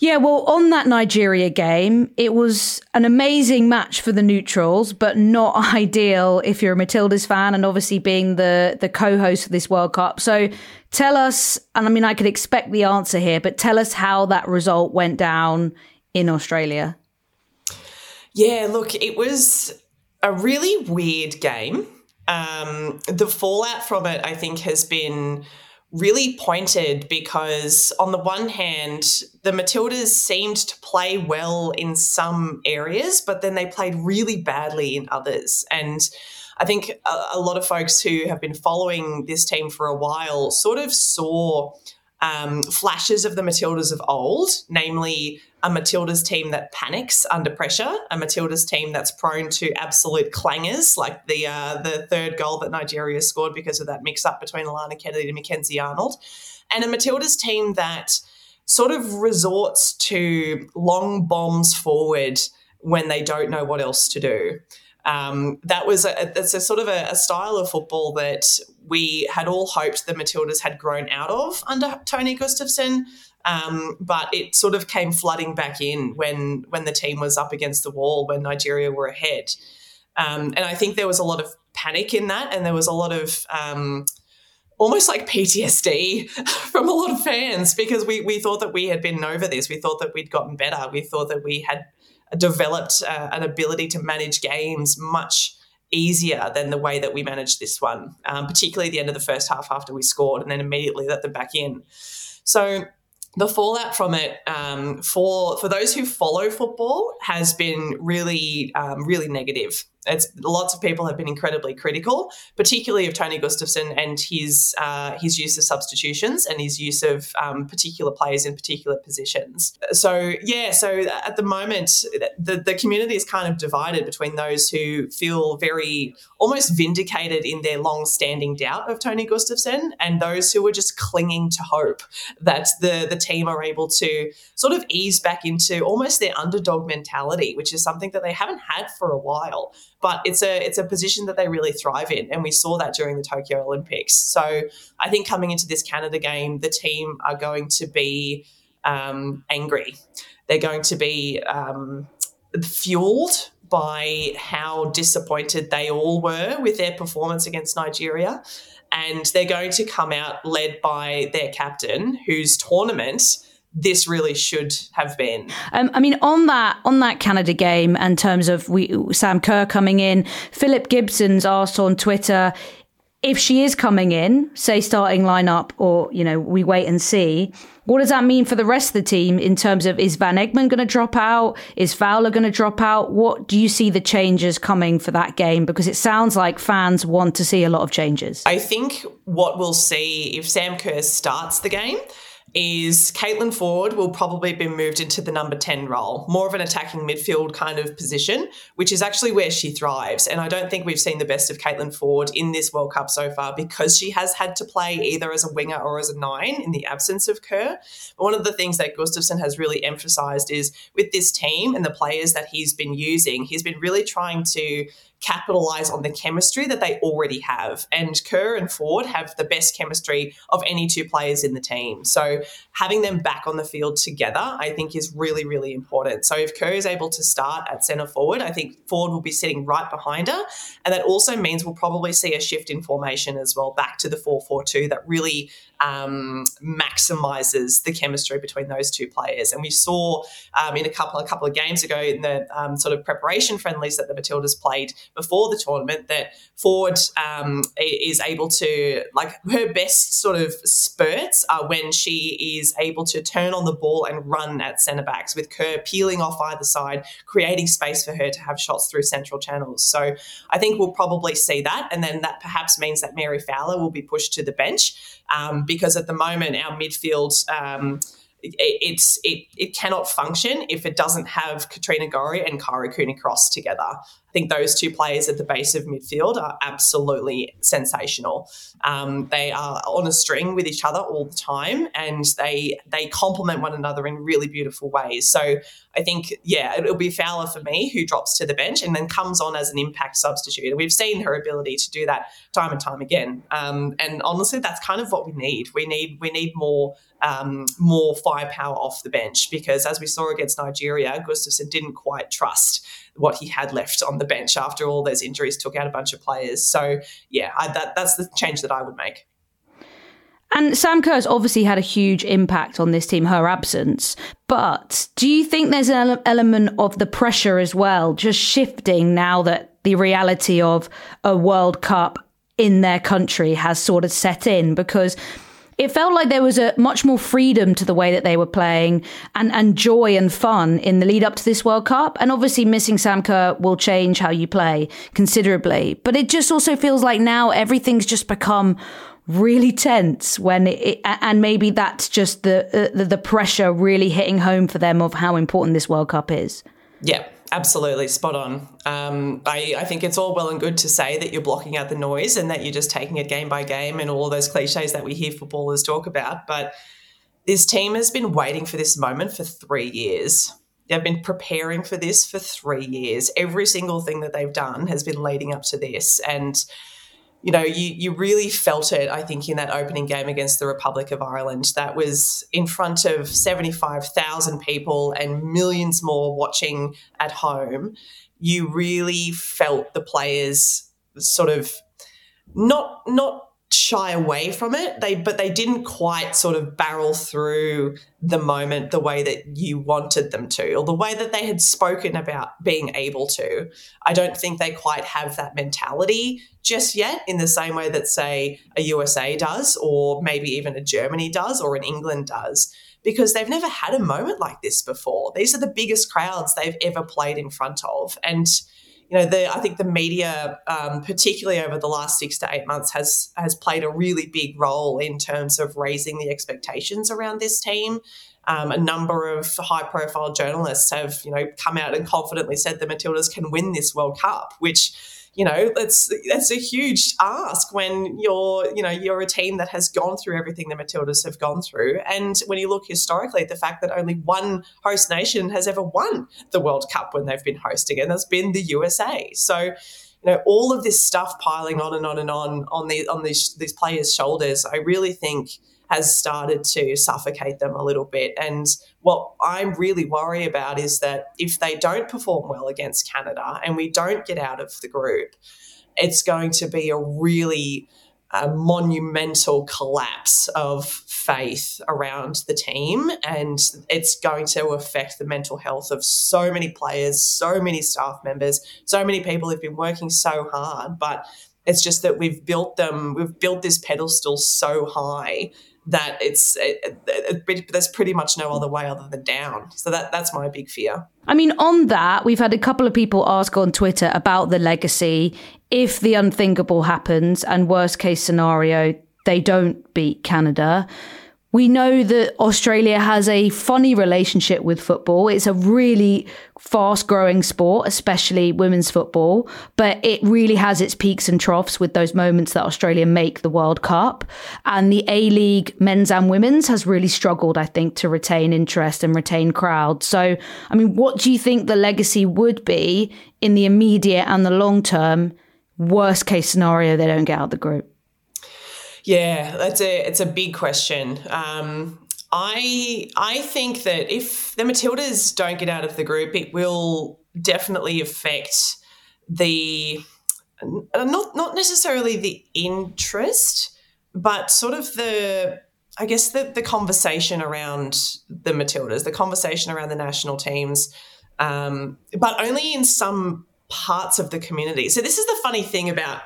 Yeah, well, on that Nigeria game, it was an amazing match for the neutrals, but not [LAUGHS] ideal if you're a Matildas fan and obviously being the the co-host of this World Cup. So tell us, and I mean I could expect the answer here, but tell us how that result went down in Australia. Yeah, look, it was a really weird game. Um, the fallout from it, I think, has been really pointed because, on the one hand, the Matildas seemed to play well in some areas, but then they played really badly in others. And I think a, a lot of folks who have been following this team for a while sort of saw um, flashes of the Matildas of old, namely a Matildas team that panics under pressure, a Matildas team that's prone to absolute clangers, like the uh, the third goal that Nigeria scored because of that mix up between Alana Kennedy and Mackenzie Arnold, and a Matildas team that sort of resorts to long bombs forward when they don't know what else to do. Um, that was a, it's a sort of a, a, style of football that we had all hoped the Matildas had grown out of under Tony Gustavsson. Um, but it sort of came flooding back in when when the team was up against the wall when Nigeria were ahead, um, and I think there was a lot of panic in that, and there was a lot of um, almost like PTSD [LAUGHS] from a lot of fans because we we thought that we had been over this, we thought that we'd gotten better, we thought that we had developed uh, an ability to manage games much easier than the way that we managed this one, um, particularly the end of the first half after we scored and then immediately let them back in. So the fallout from it um, for for those who follow football has been really um, really negative. It's lots of people have been incredibly critical, particularly of Tony Gustavsson and his uh, his use of substitutions and his use of um, particular players in particular positions. So yeah, so at the moment, the the community is kind of divided between those who feel very almost vindicated in their long-standing doubt of Tony Gustavsson and those who are just clinging to hope that the the team are able to sort of ease back into almost their underdog mentality, which is something that they haven't had for a while. But it's a it's a position that they really thrive in, and we saw that during the Tokyo Olympics. So I think coming into this Canada game, the team are going to be um, angry. They're going to be um, fueled by how disappointed they all were with their performance against Nigeria. And they're going to come out led by their captain, whose tournament this really should have been. Um, I mean, on that on that Canada game, in terms of we Sam Kerr coming in, Philip Gibson's asked on Twitter if she is coming in, say starting lineup, or you know we wait and see. What does that mean for the rest of the team in terms of is Van Egmond going to drop out? Is Fowler going to drop out? What do you see the changes coming for that game? Because it sounds like fans want to see a lot of changes. I think what we'll see if Sam Kerr starts the game is Caitlin Foord will probably be moved into the number 10 role, more of an attacking midfield kind of position, which is actually where she thrives. And I don't think we've seen the best of Caitlin Foord in this World Cup so far because she has had to play either as a winger or as a nine in the absence of Kerr. But one of the things that Gustavsson has really emphasized is with this team and the players that he's been using, he's been really trying to capitalize on the chemistry that they already have. And Kerr and Foord have the best chemistry of any two players in the team. So having them back on the field together, I think, is really, really important. So if Kerr is able to start at centre forward, I think Foord will be sitting right behind her. And that also means we'll probably see a shift in formation as well, back to the 4 4 2 that really um, maximizes the chemistry between those two players. And we saw um, in a couple a couple of games ago in the um, sort of preparation friendlies that the Matildas played before the tournament that Foord um, is able to like her best sort of spurts are when she is able to turn on the ball and run at centre backs with Kerr peeling off either side, creating space for her to have shots through central channels. So I think we'll probably see that, and then that perhaps means that Mary Fowler will be pushed to the bench um, because at the moment our midfield. Um, It, it's it it cannot function if it doesn't have Katrina Gorry and Cooney Cross together. I think those two players at the base of midfield are absolutely sensational. Um, they are on a string with each other all the time, and they they complement one another in really beautiful ways. So I think, yeah, it'll be Fowler for me who drops to the bench and then comes on as an impact substitute. We've seen her ability to do that time and time again. Um, and honestly, that's kind of what we need. We need we need more um, more firepower off the bench because, as we saw against Nigeria, Gustavsson didn't quite trust what he had left on the bench after all those injuries took out a bunch of players. So yeah, I, that that's the change that I would make. And Sam Kerr's obviously had a huge impact on this team, her absence. But do you think there's an element of the pressure as well, just shifting now that the reality of a World Cup in their country has sort of set in? Because it felt like there was a much more freedom to the way that they were playing and, and joy and fun in the lead up to this World Cup. And obviously missing Sam Kerr will change how you play considerably. But it just also feels like now everything's just become really tense when it, and maybe that's just the, uh, the the pressure really hitting home for them of how important this World Cup is. Yeah, Absolutely, spot on. Um, I, I think it's all well and good to say that you're blocking out the noise and that you're just taking it game by game and all those cliches that we hear footballers talk about. But this team has been waiting for this moment for three years. They've been preparing for this for three years. Every single thing that they've done has been leading up to this. And you know, you you really felt it, I think, in that opening game against the Republic of Ireland. That was in front of 75,000 people and millions more watching at home. You really felt the players sort of not not shy away from it. They but they didn't quite sort of barrel through the moment the way that you wanted them to or the way that they had spoken about being able to. I don't think they quite have that mentality just yet in the same way that say a usa does or maybe even a germany does or an england does because they've never had a moment like this before. These are the biggest crowds they've ever played in front of. And you know, the, I think the media, um, particularly over the last six to eight months, has has played a really big role in terms of raising the expectations around this team. Um, a number of high-profile journalists have, you know, come out and confidently said the Matildas can win this World Cup, which you know that's that's a huge ask when you're you know you're a team that has gone through everything the Matildas have gone through, and when you look historically at the fact that only one host nation has ever won the World Cup when they've been hosting, and that's been the USA. So you know all of this stuff piling on and on and on on the on these these players' shoulders. I really think has started to suffocate them a little bit. And what I'm really worried about is that if they don't perform well against Canada and we don't get out of the group, it's going to be a really a monumental collapse of faith around the team and it's going to affect the mental health of so many players so many staff members so many people who've been working so hard but it's just that we've built them we've built this pedestal so high that it's it, it, it, there's pretty much no other way other than down. So that that's my big fear. I mean, on that, we've had a couple of people ask on Twitter about the legacy. If the unthinkable happens, and worst case scenario, they don't beat Canada we know that Australia has a funny relationship with football. It's a really fast growing sport, especially women's football, but it really has its peaks and troughs with those moments that Australia make the World Cup. And the A League men's and women's has really struggled, I think, to retain interest and retain crowds. So, I mean, what do you think the legacy would be in the immediate and the long term? Worst case scenario, they don't get out of the group. Yeah, that's a it's a big question. Um, I I think that if the Matildas don't get out of the group, it will definitely affect the not not necessarily the interest, but sort of the I guess the the conversation around the Matildas, the conversation around the national teams, um, but only in some parts of the community. So this is the funny thing about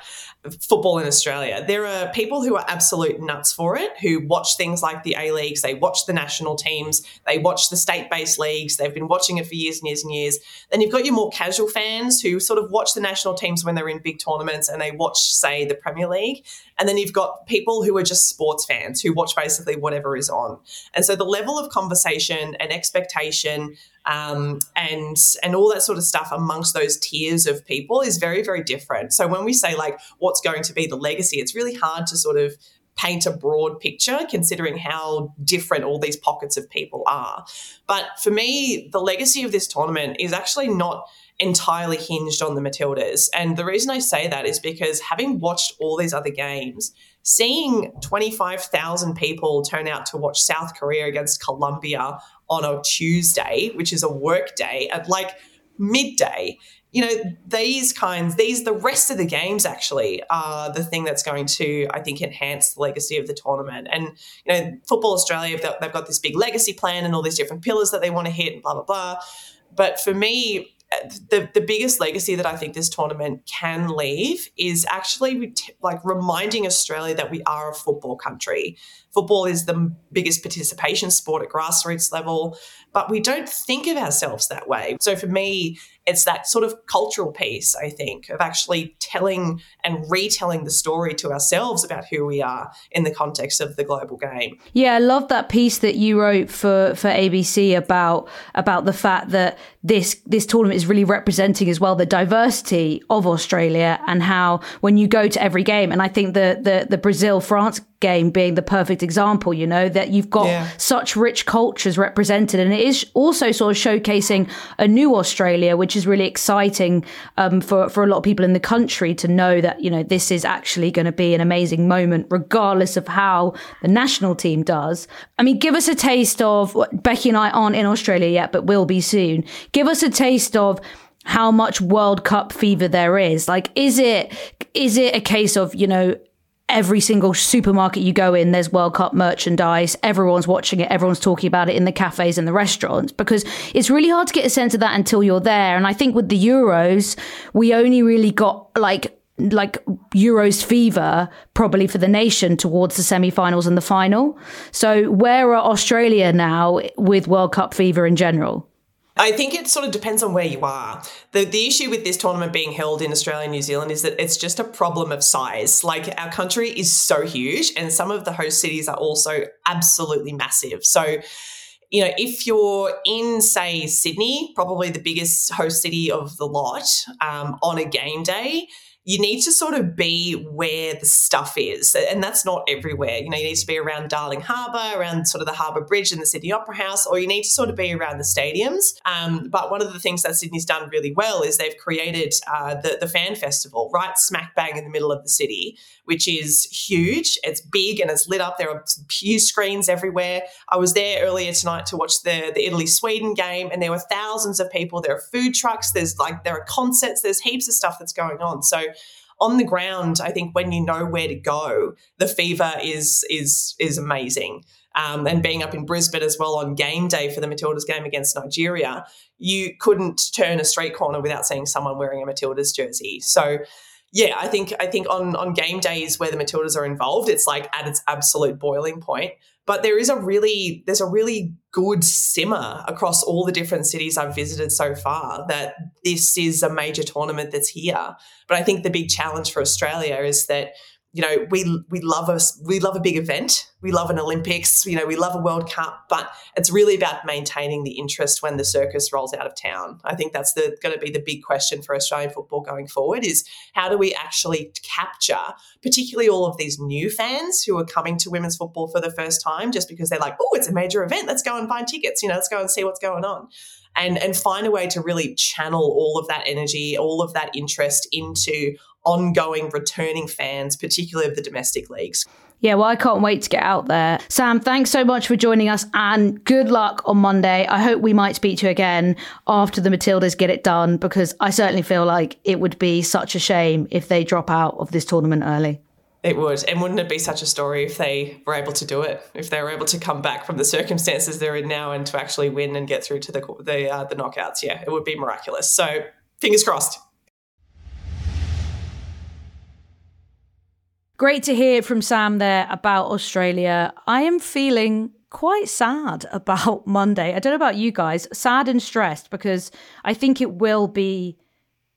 football in Australia. There are people who are absolute nuts for it, who watch things like the A leagues, they watch the national teams, they watch the state based leagues, they've been watching it for years and years and years. Then you've got your more casual fans who sort of watch the national teams when they're in big tournaments and they watch, say, the Premier League. And then you've got people who are just sports fans who watch basically whatever is on. And so the level of conversation and expectation um, and and all that sort of stuff amongst those tiers of people is very very different. So when we say like what's going to be the legacy, it's really hard to sort of paint a broad picture considering how different all these pockets of people are. But for me, the legacy of this tournament is actually not entirely hinged on the Matildas. And the reason I say that is because having watched all these other games, seeing 25,000 people turn out to watch South Korea against Colombia on a Tuesday, which is a work day at like midday. You know, these kinds, these, the rest of the games actually are the thing that's going to, I think, enhance the legacy of the tournament. And, you know, Football Australia, they've got this big legacy plan and all these different pillars that they want to hit and blah, blah, blah. But for me, the, the biggest legacy that I think this tournament can leave is actually like reminding Australia that we are a football country. Football is the biggest participation sport at grassroots level, but we don't think of ourselves that way. So for me, it's that sort of cultural piece, I think, of actually telling and retelling the story to ourselves about who we are in the context of the global game. Yeah, I love that piece that you wrote for for ABC about about the fact that this this tournament is really representing as well the diversity of Australia and how when you go to every game, and I think the the, the Brazil France game being the perfect example, you know, that you've got yeah. such rich cultures represented. And it is also sort of showcasing a new Australia, which is really exciting um, for, for a lot of people in the country to know that, you know, this is actually going to be an amazing moment, regardless of how the national team does. I mean, give us a taste of Becky and I aren't in Australia yet, but will be soon. Give us a taste of how much World Cup fever there is. Like, is it is it a case of you know every single supermarket you go in, there's World Cup merchandise. Everyone's watching it. Everyone's talking about it in the cafes and the restaurants because it's really hard to get a sense of that until you're there. And I think with the Euros, we only really got like like Euros fever probably for the nation towards the semi-finals and the final. So where are Australia now with World Cup fever in general? I think it sort of depends on where you are. The the issue with this tournament being held in Australia and New Zealand is that it's just a problem of size. Like our country is so huge and some of the host cities are also absolutely massive. So you know, if you're in, say, Sydney, probably the biggest host city of the lot, um, on a game day, you need to sort of be where the stuff is. And that's not everywhere. You know, you need to be around Darling Harbour, around sort of the Harbour Bridge and the Sydney Opera House, or you need to sort of be around the stadiums. Um, but one of the things that Sydney's done really well is they've created uh, the, the fan festival right smack bang in the middle of the city, which is huge. It's big and it's lit up. There are huge screens everywhere. I was there earlier tonight to watch the, the Italy Sweden game, and there were thousands of people. There are food trucks, there's like, there are concerts, there's heaps of stuff that's going on. So, on the ground, I think when you know where to go, the fever is is is amazing. Um, and being up in Brisbane as well on game day for the Matildas game against Nigeria, you couldn't turn a street corner without seeing someone wearing a Matildas jersey. So yeah, I think I think on on game days where the Matildas are involved, it's like at its absolute boiling point. But there is a really there's a really good simmer across all the different cities I've visited so far that this is a major tournament that's here. But I think the big challenge for Australia is that you know we we love a we love a big event. We love an olympics. You know we love a world cup but it's really about maintaining the interest when the circus rolls out of town. I think that's the going to be the big question for australian football going forward is how do we actually capture particularly all of these new fans who are coming to women's football for the first time just because they're like oh it's a major event. Let's go and find tickets. You know let's go and see what's going on. And and find a way to really channel all of that energy all of that interest into ongoing returning fans, particularly of the domestic leagues. Yeah, well, I can't wait to get out there. Sam, thanks so much for joining us and good luck on Monday. I hope we might speak to you again after the Matildas get it done because I certainly feel like it would be such a shame if they drop out of this tournament early. It would. And wouldn't it be such a story if they were able to do it? If they were able to come back from the circumstances they're in now and to actually win and get through to the the, uh, the knockouts? Yeah, it would be miraculous. So fingers crossed. Great to hear from Sam there about Australia. I am feeling quite sad [LAUGHS] about Monday. I don't know about you guys, sad and stressed because I think it will be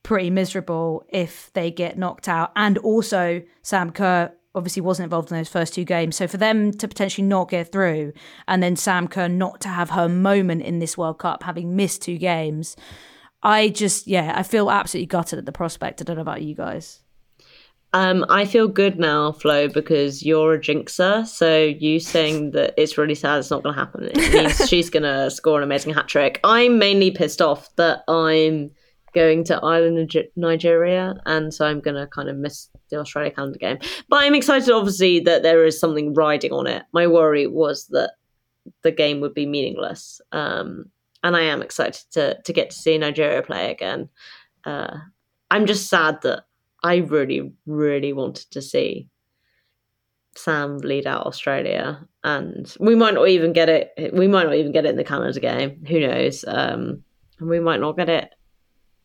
pretty miserable if they get knocked out. And also, Sam Kerr obviously wasn't involved in those first two games. So for them to potentially not get through and then Sam Kerr not to have her moment in this World Cup, having missed two games, I just, yeah, I feel absolutely gutted at the prospect. I don't know about you guys. Um, I feel good now, Flo, because you're a jinxer. So you saying that it's really sad, it's not going to happen. It [LAUGHS] means she's going to score an amazing hat trick. I'm mainly pissed off that I'm going to Ireland and Nigeria, and so I'm going to kind of miss the Australia Canada game. But I'm excited, obviously, that there is something riding on it. My worry was that the game would be meaningless, um, and I am excited to to get to see Nigeria play again. Uh, I'm just sad that I really, really wanted to see Sam lead out Australia, and we might not even get it. We might not even get it in the Canada game. Who knows? Um, and we might not get it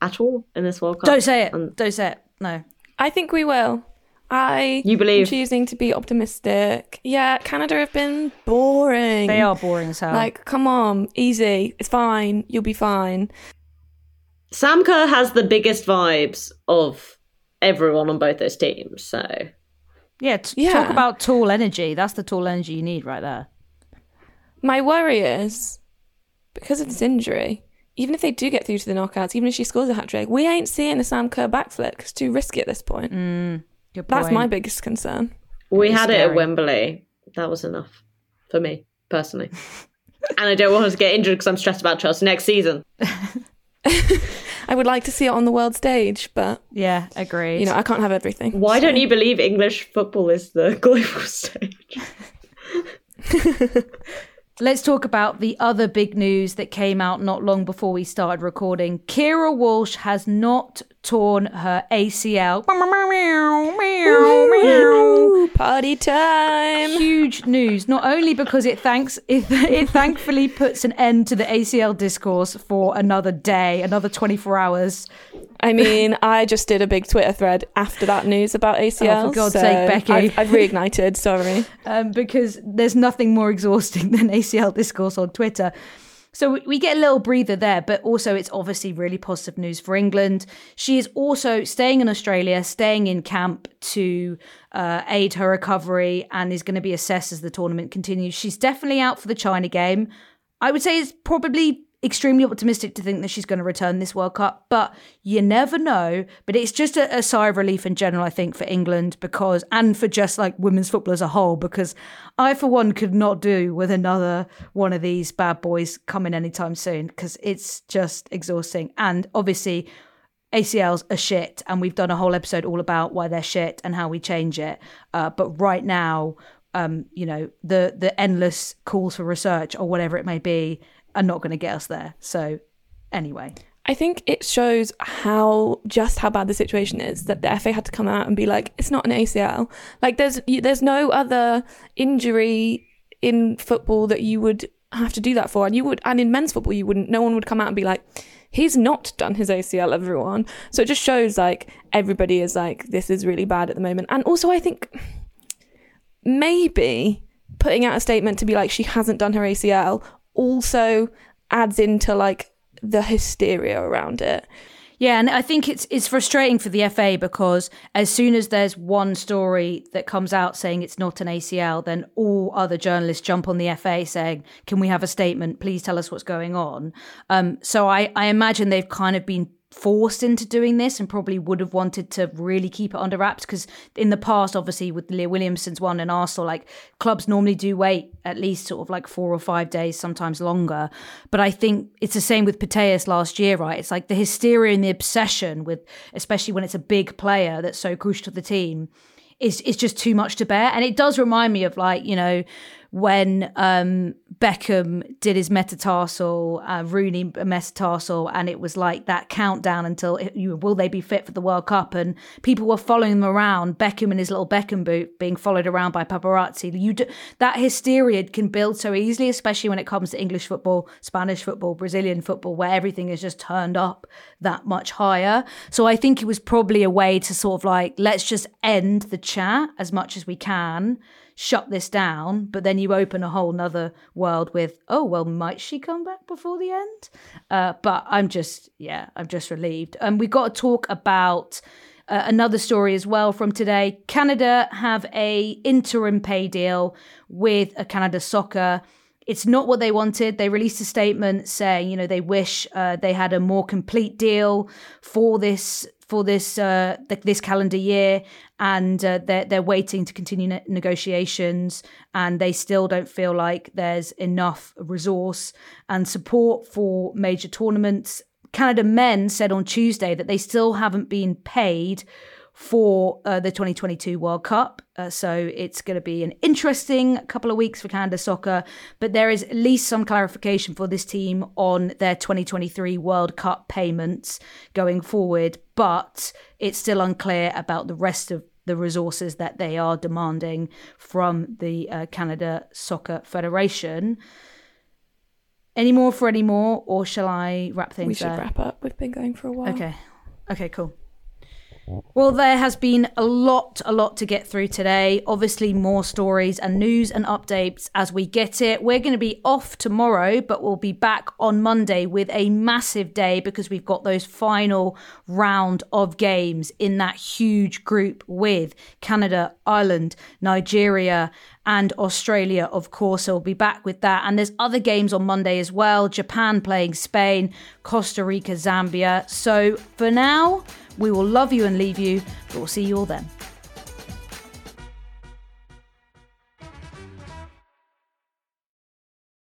at all in this World Cup. Don't say it. And Don't say it. No. I think we will. I you believe choosing to be optimistic. Yeah, Canada have been boring. They are boring as hell. Like, come on, easy. It's fine. You'll be fine. Sam Kerr has the biggest vibes of everyone on both those teams. So yeah, t- yeah. talk about tall energy. That's the tall energy you need right there. My worry is because of this injury. Even if they do get through to the knockouts, even if she scores a hat trick, we ain't seeing a Sam Kerr backflip. It's too risky at this point. Mm, That's my biggest concern. We had scary. it at Wembley. That was enough for me personally. and I don't want her to get injured because I'm stressed about Chelsea next season. [LAUGHS] I would like to see it on the world stage, but yeah, agree. You know, I can't have everything. Why so. don't you believe English football is the [LAUGHS] global stage? [LAUGHS] Let's talk about the other big news that came out not long before we started recording. Keira Walsh has not torn her ACL. Party time! Huge news. Not only because it thanks [LAUGHS] it, it thankfully puts an end to the ACL discourse for another day, another twenty four hours. I mean, I just did a big Twitter thread after that news about ACL. Oh, for God's so sake, Becky! I've, I've reignited. Sorry, [LAUGHS] um, because there's nothing more exhausting [LAUGHS] than ACL discourse on Twitter. So we get a little breather there, but also it's obviously really positive news for England. She is also staying in Australia, staying in camp to uh, aid her recovery, and is going to be assessed as the tournament continues. She's definitely out for the China game. I would say it's probably extremely optimistic to think that she's going to return this World Cup, but you never know. But it's just a, a, sigh of relief in general, I think, for England because, and for just like women's football as a whole, because I, for one, could not do with another one of these bad boys coming anytime soon because it's just exhausting. And obviously, ACLs are shit, and we've done a whole episode all about why they're shit and how we change it. Uh, but right now, um, you know, the the endless calls for research or whatever it may be are not going to get us there. So, anyway. I think it shows how just how bad the situation is that the FA had to come out and be like, it's not an ACL. Like there's there's no other injury in football that you would have to do that for, and you would, and in men's football you wouldn't. No one would come out and be like, he's not done his ACL. Everyone. So it just shows like everybody is like, this is really bad at the moment, and also I think maybe putting out a statement to be like she hasn't done her ACL also adds into like the hysteria around it. Yeah, and I think it's it's frustrating for the FA because as soon as there's one story that comes out saying it's not an ACL, then all other journalists jump on the FA saying, "Can we have a statement? Please tell us what's going on." Um, so I I imagine they've kind of been forced into doing this and probably would have wanted to really keep it under wraps because in the past obviously with Leah Williamson's one and Arsenal like clubs normally do wait at least sort of like four or five days sometimes longer. But I think it's the same with Putellas last year right? It's like the hysteria and the obsession with especially when it's a big player that's so crucial to the team is is just too much to bear. And it does remind me of like you know when um, Beckham did his metatarsal, uh, Rooney metatarsal, and it was like that countdown until it, you, will they be fit for the World Cup? And people were following them around, Beckham in his little Beckham boot, being followed around by paparazzi. You that hysteria can build so easily, especially when it comes to English football, Spanish football, Brazilian football, where everything is just turned up that much higher. So I think it was probably a way to sort of like let's just end the chat as much as we can shut this down, but then you open a whole nother world with, oh, well, might she come back before the end? Uh, but I'm just, yeah, I'm just relieved. And um, we've got to talk about uh, another story as well from today. Canada have a interim pay deal with a Canada Soccer. It's not what they wanted. They released a statement saying, you know, they wish uh, they had a more complete deal for this for this uh, th- this calendar year, and uh, they're they're waiting to continue ne- negotiations, and they still don't feel like there's enough resource and support for major tournaments. Canada men said on Tuesday that they still haven't been paid for uh, the 2022 World Cup. Uh, so it's going to be an interesting couple of weeks for Canada soccer, but there is at least some clarification for this team on their 2023 World Cup payments going forward, but it's still unclear about the rest of the resources that they are demanding from the uh, Canada Soccer Federation. Any more for any more, or shall I wrap things? We should there? wrap up. We've been going for a while. Okay. Okay. Cool. Well, there has been a lot, a lot to get through today. Obviously, more stories and news and updates as we get it. We're going to be off tomorrow, but we'll be back on Monday with a massive day because we've got those final round of games in that huge group with Canada, Ireland, Nigeria, and Australia, of course. So we'll be back with that. And there's other games on Monday as well Japan playing Spain, Costa Rica, Zambia. So for now, we will love you and leave you, but we'll see you all then.